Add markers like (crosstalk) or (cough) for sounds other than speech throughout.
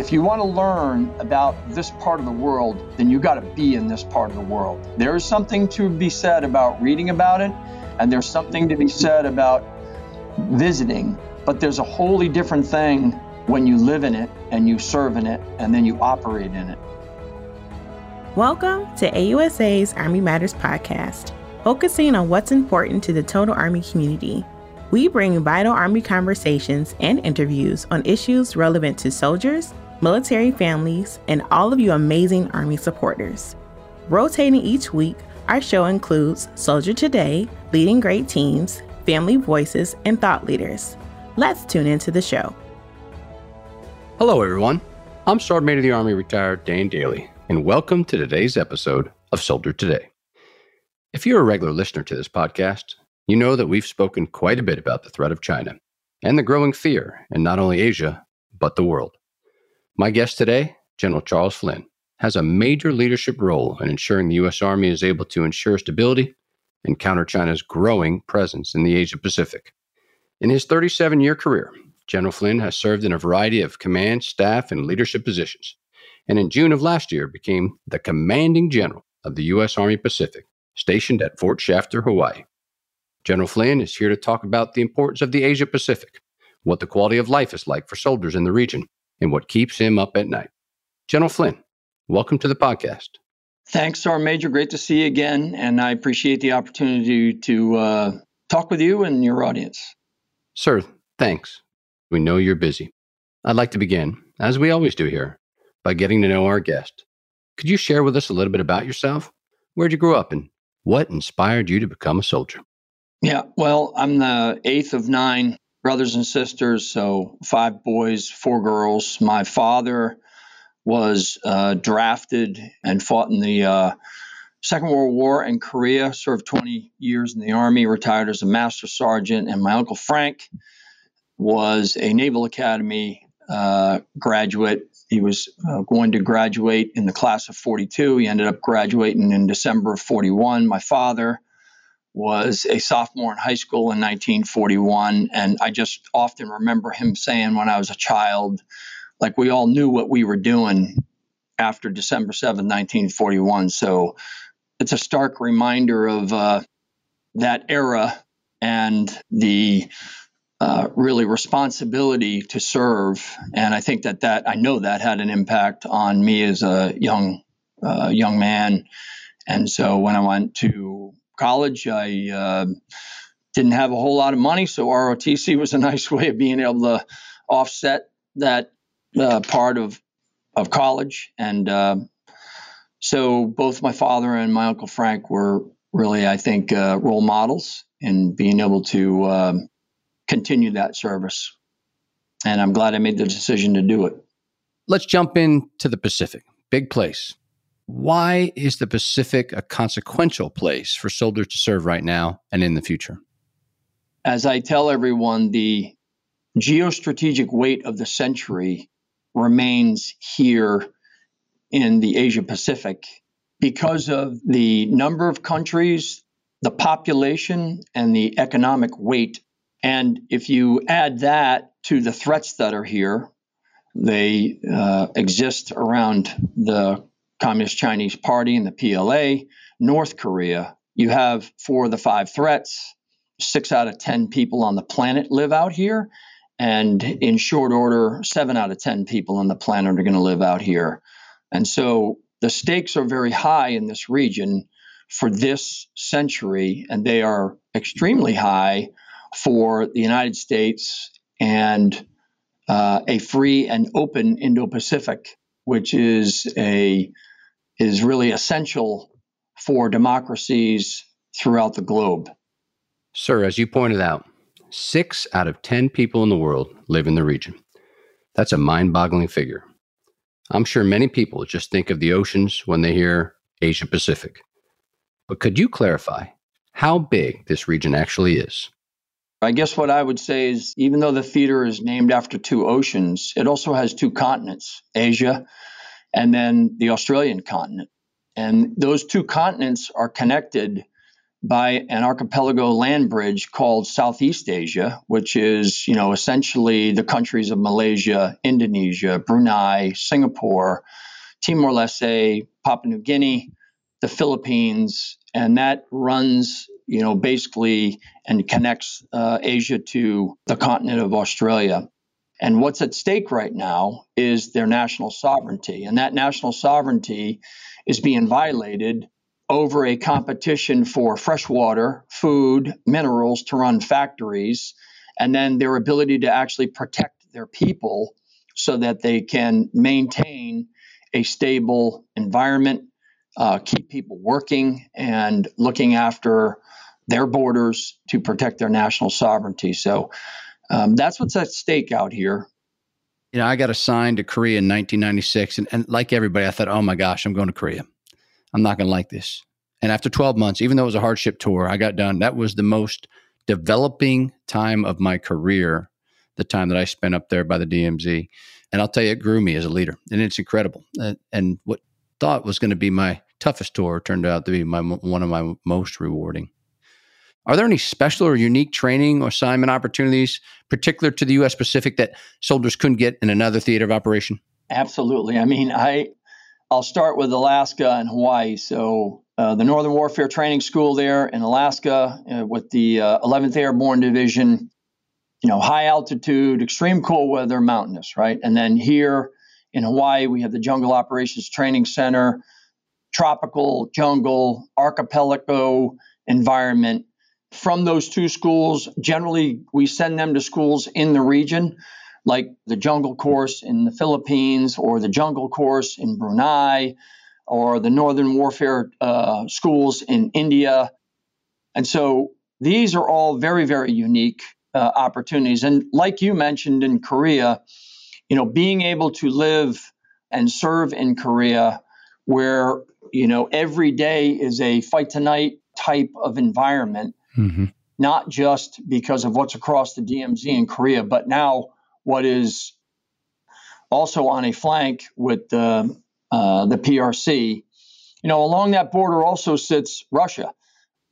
if you want to learn about this part of the world, then you got to be in this part of the world. There is something to be said about reading about it, and there's something to be said about visiting, but there's a wholly different thing when you live in it and you serve in it and then you operate in it. Welcome to AUSA's Army Matters podcast, focusing on what's important to the total Army community. We bring vital Army conversations and interviews on issues relevant to soldiers, military families, and all of you amazing Army supporters. Rotating each week, our show includes Soldier Today, Leading Great Teams, Family Voices, and Thought Leaders. Let's tune into the show. Hello, everyone. I'm Sergeant Major of the Army retired Dan Dailey, and welcome to today's episode of Soldier Today. If you're a regular listener to this podcast, you know that we've spoken quite a bit about the threat of China and the growing fear in not only Asia, but the world. My guest today, General Charles Flynn, has a major leadership role in ensuring the U.S. Army is able to ensure stability and counter China's growing presence in the Asia Pacific. In his 37 year career, General Flynn has served in a variety of command, staff, and leadership positions, and in June of last year became the commanding general of the U.S. Army Pacific, stationed at Fort Shafter, Hawaii. General Flynn is here to talk about the importance of the Asia Pacific, what the quality of life is like for soldiers in the region, and what keeps him up at night. General Flynn, welcome to the podcast. Thanks, Sergeant Major. Great to see you again, and I appreciate the opportunity to uh, talk with you and your audience. Sir, thanks. We know you're busy. I'd like to begin, as we always do here, by getting to know our guest. Could you share with us a little bit about yourself? Where'd you grow up and what inspired you to become a soldier? Yeah, well, I'm the eighth of nine brothers and sisters, so five boys, four girls. My father was uh, drafted and fought in the uh, Second World War in Korea, served 20 years in the Army, retired as a master sergeant. And my uncle Frank was a Naval Academy uh, graduate. He was uh, going to graduate in the class of 42. He ended up graduating in December of 41. My father was a sophomore in high school in 1941. And I just often remember him saying when I was a child, like we all knew what we were doing after December 7, 1941. So it's a stark reminder of uh, that era and the uh, really responsibility to serve. And I think that that I know that had an impact on me as a young uh, young man. And so when I went to college. I uh, didn't have a whole lot of money, so ROTC was a (laughs) nice way of being able to offset that uh, part of of college. And uh, so both my father and my uncle Frank were really, I think, uh, role models in being able to um, continue that service. And I'm glad I made the decision to do it. Let's jump into the Pacific. Big place. Why is the Pacific a consequential place for soldiers to serve right now and in the future? As I tell everyone, the geostrategic weight of the century remains here in the Asia Pacific because of the number of countries, the population, and the economic weight. And if you add that to the threats that are here, they uh, exist around the Communist Chinese Party and the PLA, North Korea. You have four of the five threats. Six out of 10 people on the planet live out here. And in short order, seven out of 10 people on the planet are going to live out here. And so the stakes are very high in this region for this century, and they are extremely high for the United States and uh, a free and open Indo Pacific, which is a is really essential for democracies throughout the globe. Sir, as you pointed out, six out of 10 people in the world live in the region. That's a mind boggling figure. I'm sure many people just think of the oceans when they hear Asia Pacific. But could you clarify how big this region actually is? I guess what I would say is even though the theater is named after two oceans, it also has two continents Asia and then the Australian continent. And those two continents are connected by an archipelago land bridge called Southeast Asia, which is, you know, essentially the countries of Malaysia, Indonesia, Brunei, Singapore, Timor Leste, Papua New Guinea, the Philippines, and that runs, you know, basically and connects uh, Asia to the continent of Australia. And what's at stake right now is their national sovereignty. And that national sovereignty is being violated over a competition for fresh water, food, minerals to run factories, and then their ability to actually protect their people so that they can maintain a stable environment, uh, keep people working, and looking after their borders to protect their national sovereignty. So um, that's what's at stake out here. You know, I got assigned to Korea in 1996, and, and like everybody, I thought, oh my gosh, I'm going to Korea. I'm not going to like this. And after 12 months, even though it was a hardship tour, I got done. That was the most developing time of my career, the time that I spent up there by the DMZ. And I'll tell you, it grew me as a leader, and it's incredible. And, and what thought was going to be my toughest tour turned out to be my one of my most rewarding. Are there any special or unique training or assignment opportunities, particular to the U.S. Pacific, that soldiers couldn't get in another theater of operation? Absolutely. I mean, I I'll start with Alaska and Hawaii. So uh, the Northern Warfare Training School there in Alaska uh, with the uh, 11th Airborne Division, you know, high altitude, extreme cold weather, mountainous, right? And then here in Hawaii, we have the Jungle Operations Training Center, tropical jungle, archipelago environment. From those two schools, generally we send them to schools in the region, like the jungle course in the Philippines or the jungle course in Brunei or the Northern Warfare uh, schools in India. And so these are all very, very unique uh, opportunities. And like you mentioned in Korea, you know, being able to live and serve in Korea where, you know, every day is a fight tonight type of environment, mm-hmm. not just because of what's across the DMZ in Korea, but now what is also on a flank with the, uh, the PRC. You know, along that border also sits Russia.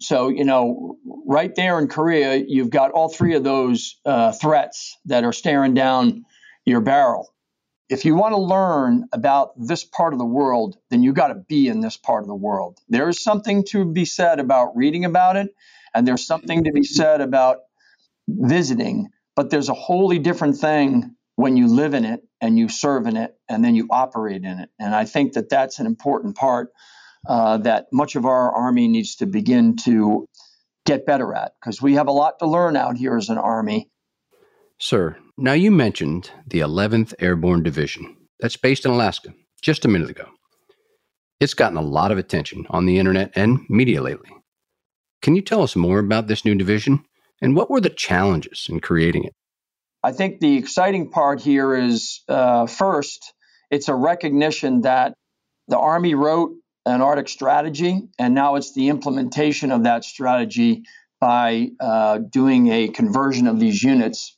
So, you know, right there in Korea, you've got all three of those uh, threats that are staring down your barrel. If you want to learn about this part of the world, then you got to be in this part of the world. There is something to be said about reading about it, and there's something to be said about visiting, but there's a wholly different thing when you live in it and you serve in it and then you operate in it. And I think that that's an important part uh, that much of our Army needs to begin to get better at because we have a lot to learn out here as an Army. Sir, now you mentioned the 11th Airborne Division that's based in Alaska just a minute ago. It's gotten a lot of attention on the internet and media lately. Can you tell us more about this new division and what were the challenges in creating it? I think the exciting part here is uh, first, it's a recognition that the Army wrote an Arctic strategy, and now it's the implementation of that strategy by uh, doing a conversion of these units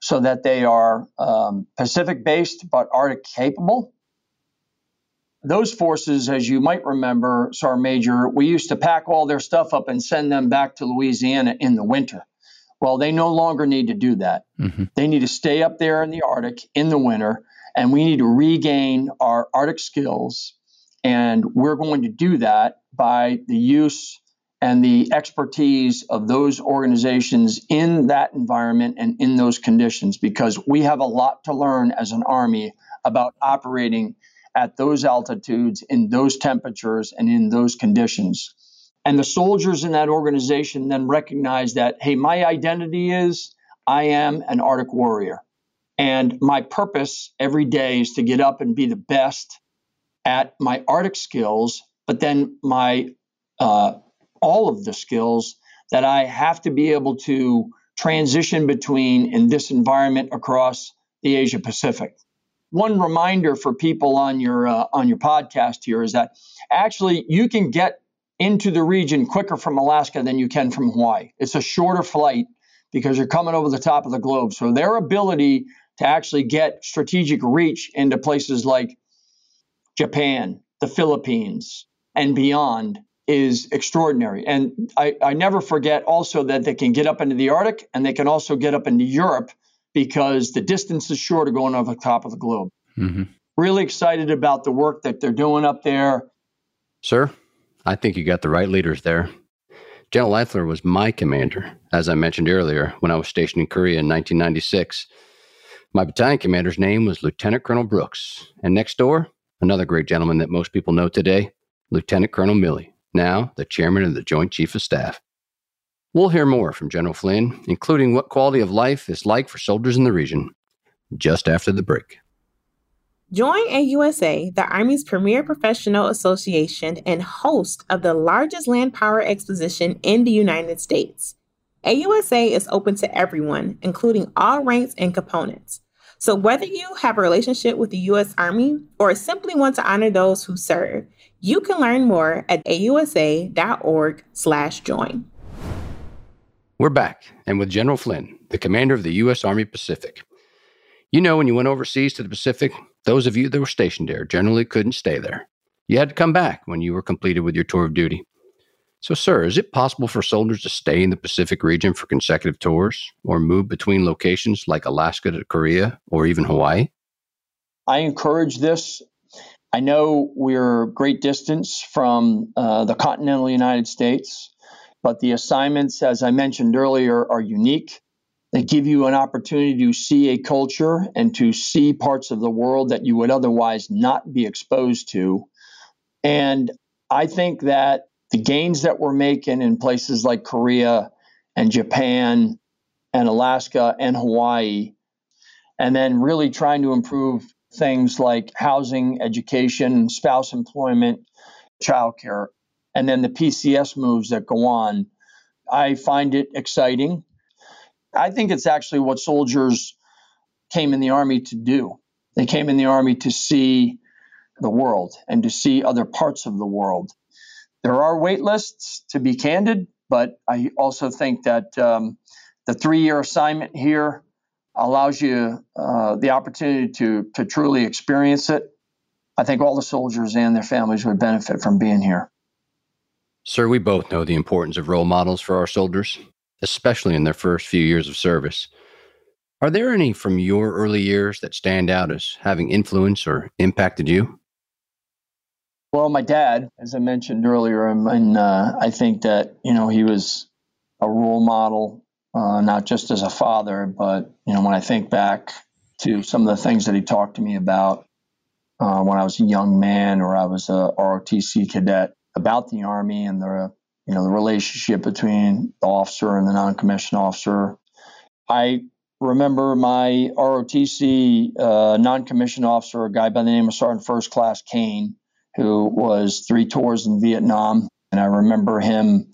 so that they are um, Pacific based but Arctic capable. Those forces, as you might remember, Sergeant Major, we used to pack all their stuff up and send them back to Louisiana in the winter. Well, they no longer need to do that. Mm-hmm. They need to stay up there in the Arctic in the winter, and we need to regain our Arctic skills and we're going to do that by the use and the expertise of those organizations in that environment and in those conditions because we have a lot to learn as an Army about operating at those altitudes, in those temperatures, and in those conditions. And the soldiers in that organization then recognize that, hey, my identity is I am an Arctic warrior. And my purpose every day is to get up and be the best at my Arctic skills, but then my uh, all of the skills that I have to be able to transition between in this environment across the Asia Pacific. One reminder for people on your uh, on your podcast here is that actually you can get into the region quicker from Alaska than you can from Hawaii. It's a shorter flight because you're coming over the top of the globe. So their ability to actually get strategic reach into places like Japan, the Philippines, and beyond is extraordinary. And I, I never forget also that they can get up into the Arctic and they can also get up into Europe because the distance is shorter going over the top of the globe. Mm-hmm. Really excited about the work that they're doing up there. Sir, I think you got the right leaders there. General Eifler was my commander, as I mentioned earlier, when I was stationed in Korea in 1996. My battalion commander's name was Lieutenant Colonel Brooks. And next door, another great gentleman that most people know today, Lieutenant Colonel Milley, now the chairman of the Joint Chief of Staff. We'll hear more from General Flynn, including what quality of life is like for soldiers in the region, just after the break. Join AUSA, the Army's premier professional association and host of the largest land power exposition in the United States. AUSA is open to everyone, including all ranks and components. So whether you have a relationship with the U.S. Army or simply want to honor those who serve, you can learn more at ausa.org/join. We're back, and with General Flynn, the commander of the U.S. Army Pacific. You know, when you went overseas to the Pacific, those of you that were stationed there generally couldn't stay there. You had to come back when you were completed with your tour of duty. So, sir, is it possible for soldiers to stay in the Pacific region for consecutive tours or move between locations like Alaska to Korea or even Hawaii? I encourage this. I know we're great distance from uh, the continental United States, but the assignments, as I mentioned earlier, are unique. They give you an opportunity to see a culture and to see parts of the world that you would otherwise not be exposed to. And I think that the gains that we're making in places like Korea and Japan and Alaska and Hawaii, and then really trying to improve things like housing, education, spouse employment, childcare, and then the PCS moves that go on. I find it exciting. I think it's actually what soldiers came in the army to do. They came in the army to see the world and to see other parts of the world. There are wait lists, to be candid, but I also think that um, the three year assignment here allows you uh, the opportunity to, to truly experience it. I think all the soldiers and their families would benefit from being here. Sir, we both know the importance of role models for our soldiers especially in their first few years of service. Are there any from your early years that stand out as having influenced or impacted you? Well, my dad, as I mentioned earlier, and uh, I think that you know he was a role model, uh, not just as a father, but you know when I think back to some of the things that he talked to me about uh, when I was a young man or I was a ROTC cadet about the Army and the you know, the relationship between the officer and the non-commissioned officer. I remember my ROTC uh, non-commissioned officer, a guy by the name of Sergeant First Class Kane, who was three tours in Vietnam, and I remember him,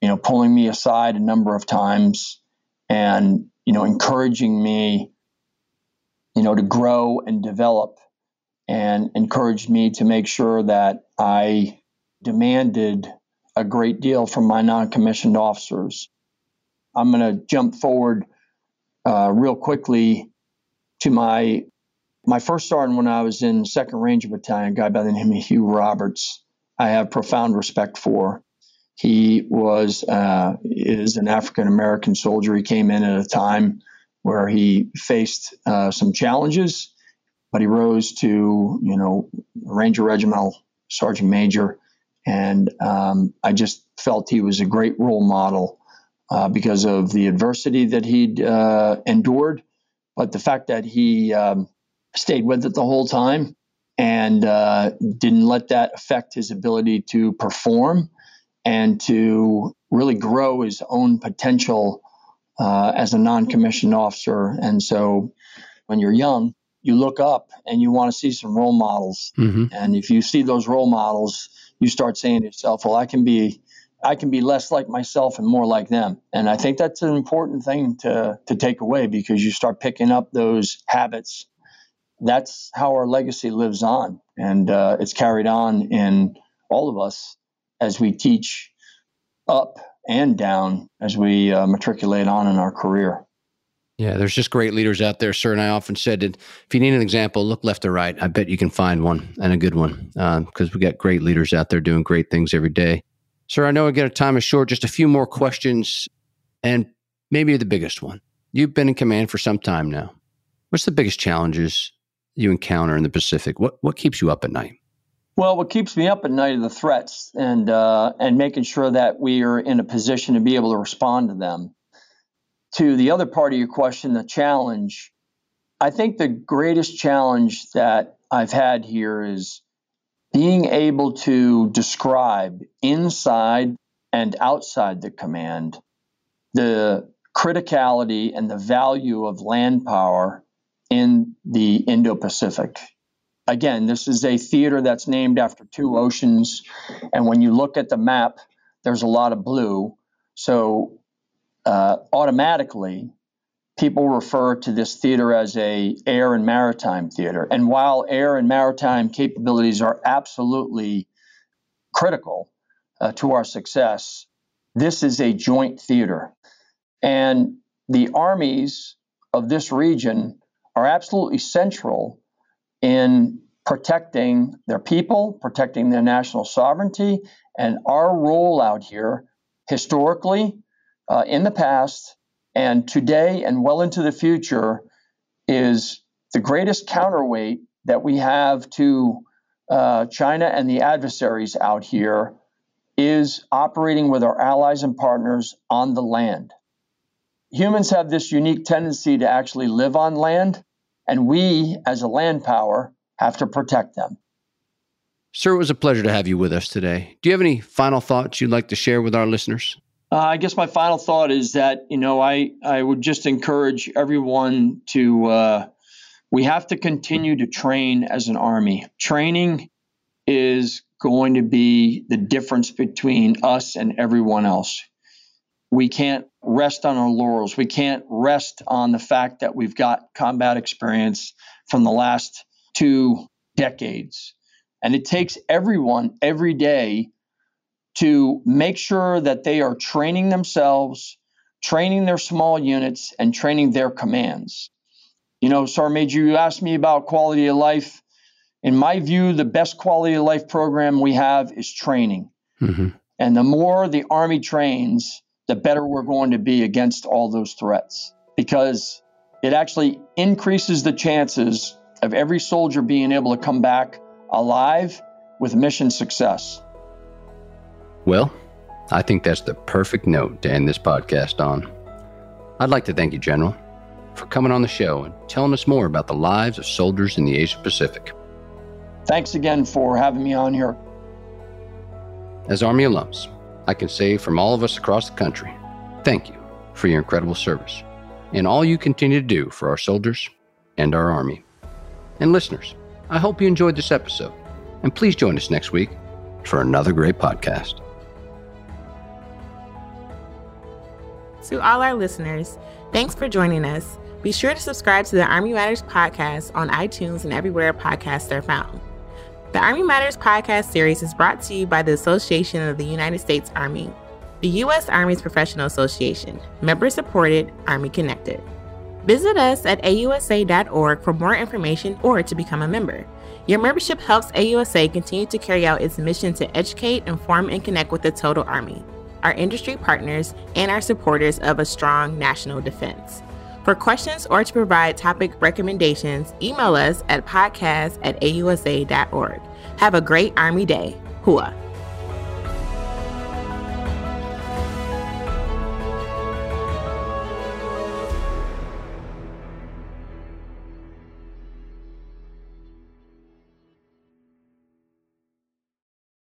you know, pulling me aside a number of times and you know encouraging me, you know, to grow and develop, and encouraged me to make sure that I demanded a great deal from my non commissioned officers. I'm going to jump forward uh, real quickly to my my first sergeant when I was in Second Ranger Battalion, a guy by the name of Hugh Roberts. I have profound respect for. He was uh, is an African American soldier. He came in at a time where he faced uh, some challenges, but he rose to you know Ranger Regimental Sergeant Major and um, I just felt he was a great role model uh, because of the adversity that he'd uh, endured, but the fact that he um, stayed with it the whole time and uh, didn't let that affect his ability to perform and to really grow his own potential uh, as a non commissioned officer. And so when you're young, you look up and you want to see some role models. Mm-hmm. And if you see those role models, you start saying to yourself, well, I can be I can be less like myself and more like them. And I think that's an important thing to to take away because you start picking up those habits. That's how our legacy lives on, and uh, it's carried on in all of us as we teach up and down as we uh, matriculate on in our career. Yeah, there's just great leaders out there, sir. And I often said that if you need an example, look left or right. I bet you can find one and a good one because uh, we got great leaders out there doing great things every day. Sir, I know again, our time is short. Just a few more questions, and maybe the biggest one. You've been in command for some time now. What's the biggest challenges you encounter in the Pacific? What what keeps you up at night? Well, what keeps me up at night are the threats and uh, and making sure that we are in a position to be able to respond to them. To the other part of your question, the challenge. I think the greatest challenge that I've had here is being able to describe inside and outside the command the criticality and the value of land power in the Indo Pacific. Again, this is a theater that's named after two oceans. And when you look at the map, there's a lot of blue. So uh, automatically, people refer to this theater as a air and maritime theater. And while air and maritime capabilities are absolutely critical uh, to our success, this is a joint theater. And the armies of this region are absolutely central in protecting their people, protecting their national sovereignty, and our role out here historically, uh, in the past, and today and well into the future is the greatest counterweight that we have to uh, China and the adversaries out here is operating with our allies and partners on the land. Humans have this unique tendency to actually live on land, and we, as a land power, have to protect them. Sir, it was a pleasure to have you with us today. Do you have any final thoughts you'd like to share with our listeners? Uh, I guess my final thought is that you know I I would just encourage everyone to uh, we have to continue to train as an army. Training is going to be the difference between us and everyone else. We can't rest on our laurels. We can't rest on the fact that we've got combat experience from the last two decades. And it takes everyone every day to make sure that they are training themselves, training their small units, and training their commands. You know, Sergeant Major, you asked me about quality of life. In my view, the best quality of life program we have is training. Mm-hmm. And the more the Army trains, the better we're going to be against all those threats because it actually increases the chances of every soldier being able to come back alive with mission success. Well, I think that's the perfect note to end this podcast on. I'd like to thank you, General, for coming on the show and telling us more about the lives of soldiers in the Asia Pacific. Thanks again for having me on here. As Army alums, I can say from all of us across the country, thank you for your incredible service and all you continue to do for our soldiers and our Army. And listeners, I hope you enjoyed this episode, and please join us next week for another great podcast. To all our listeners, thanks for joining us. Be sure to subscribe to the Army Matters podcast on iTunes and everywhere podcasts are found. The Army Matters podcast series is brought to you by the Association of the United States Army, the U.S. Army's professional association, member supported, Army connected. Visit us at ausa.org for more information or to become a member. Your membership helps AUSA continue to carry out its mission to educate, inform, and connect with the total Army our industry partners, and our supporters of a strong national defense. For questions or to provide topic recommendations, email us at podcast at ausa.org. Have a great Army Day. Hooah.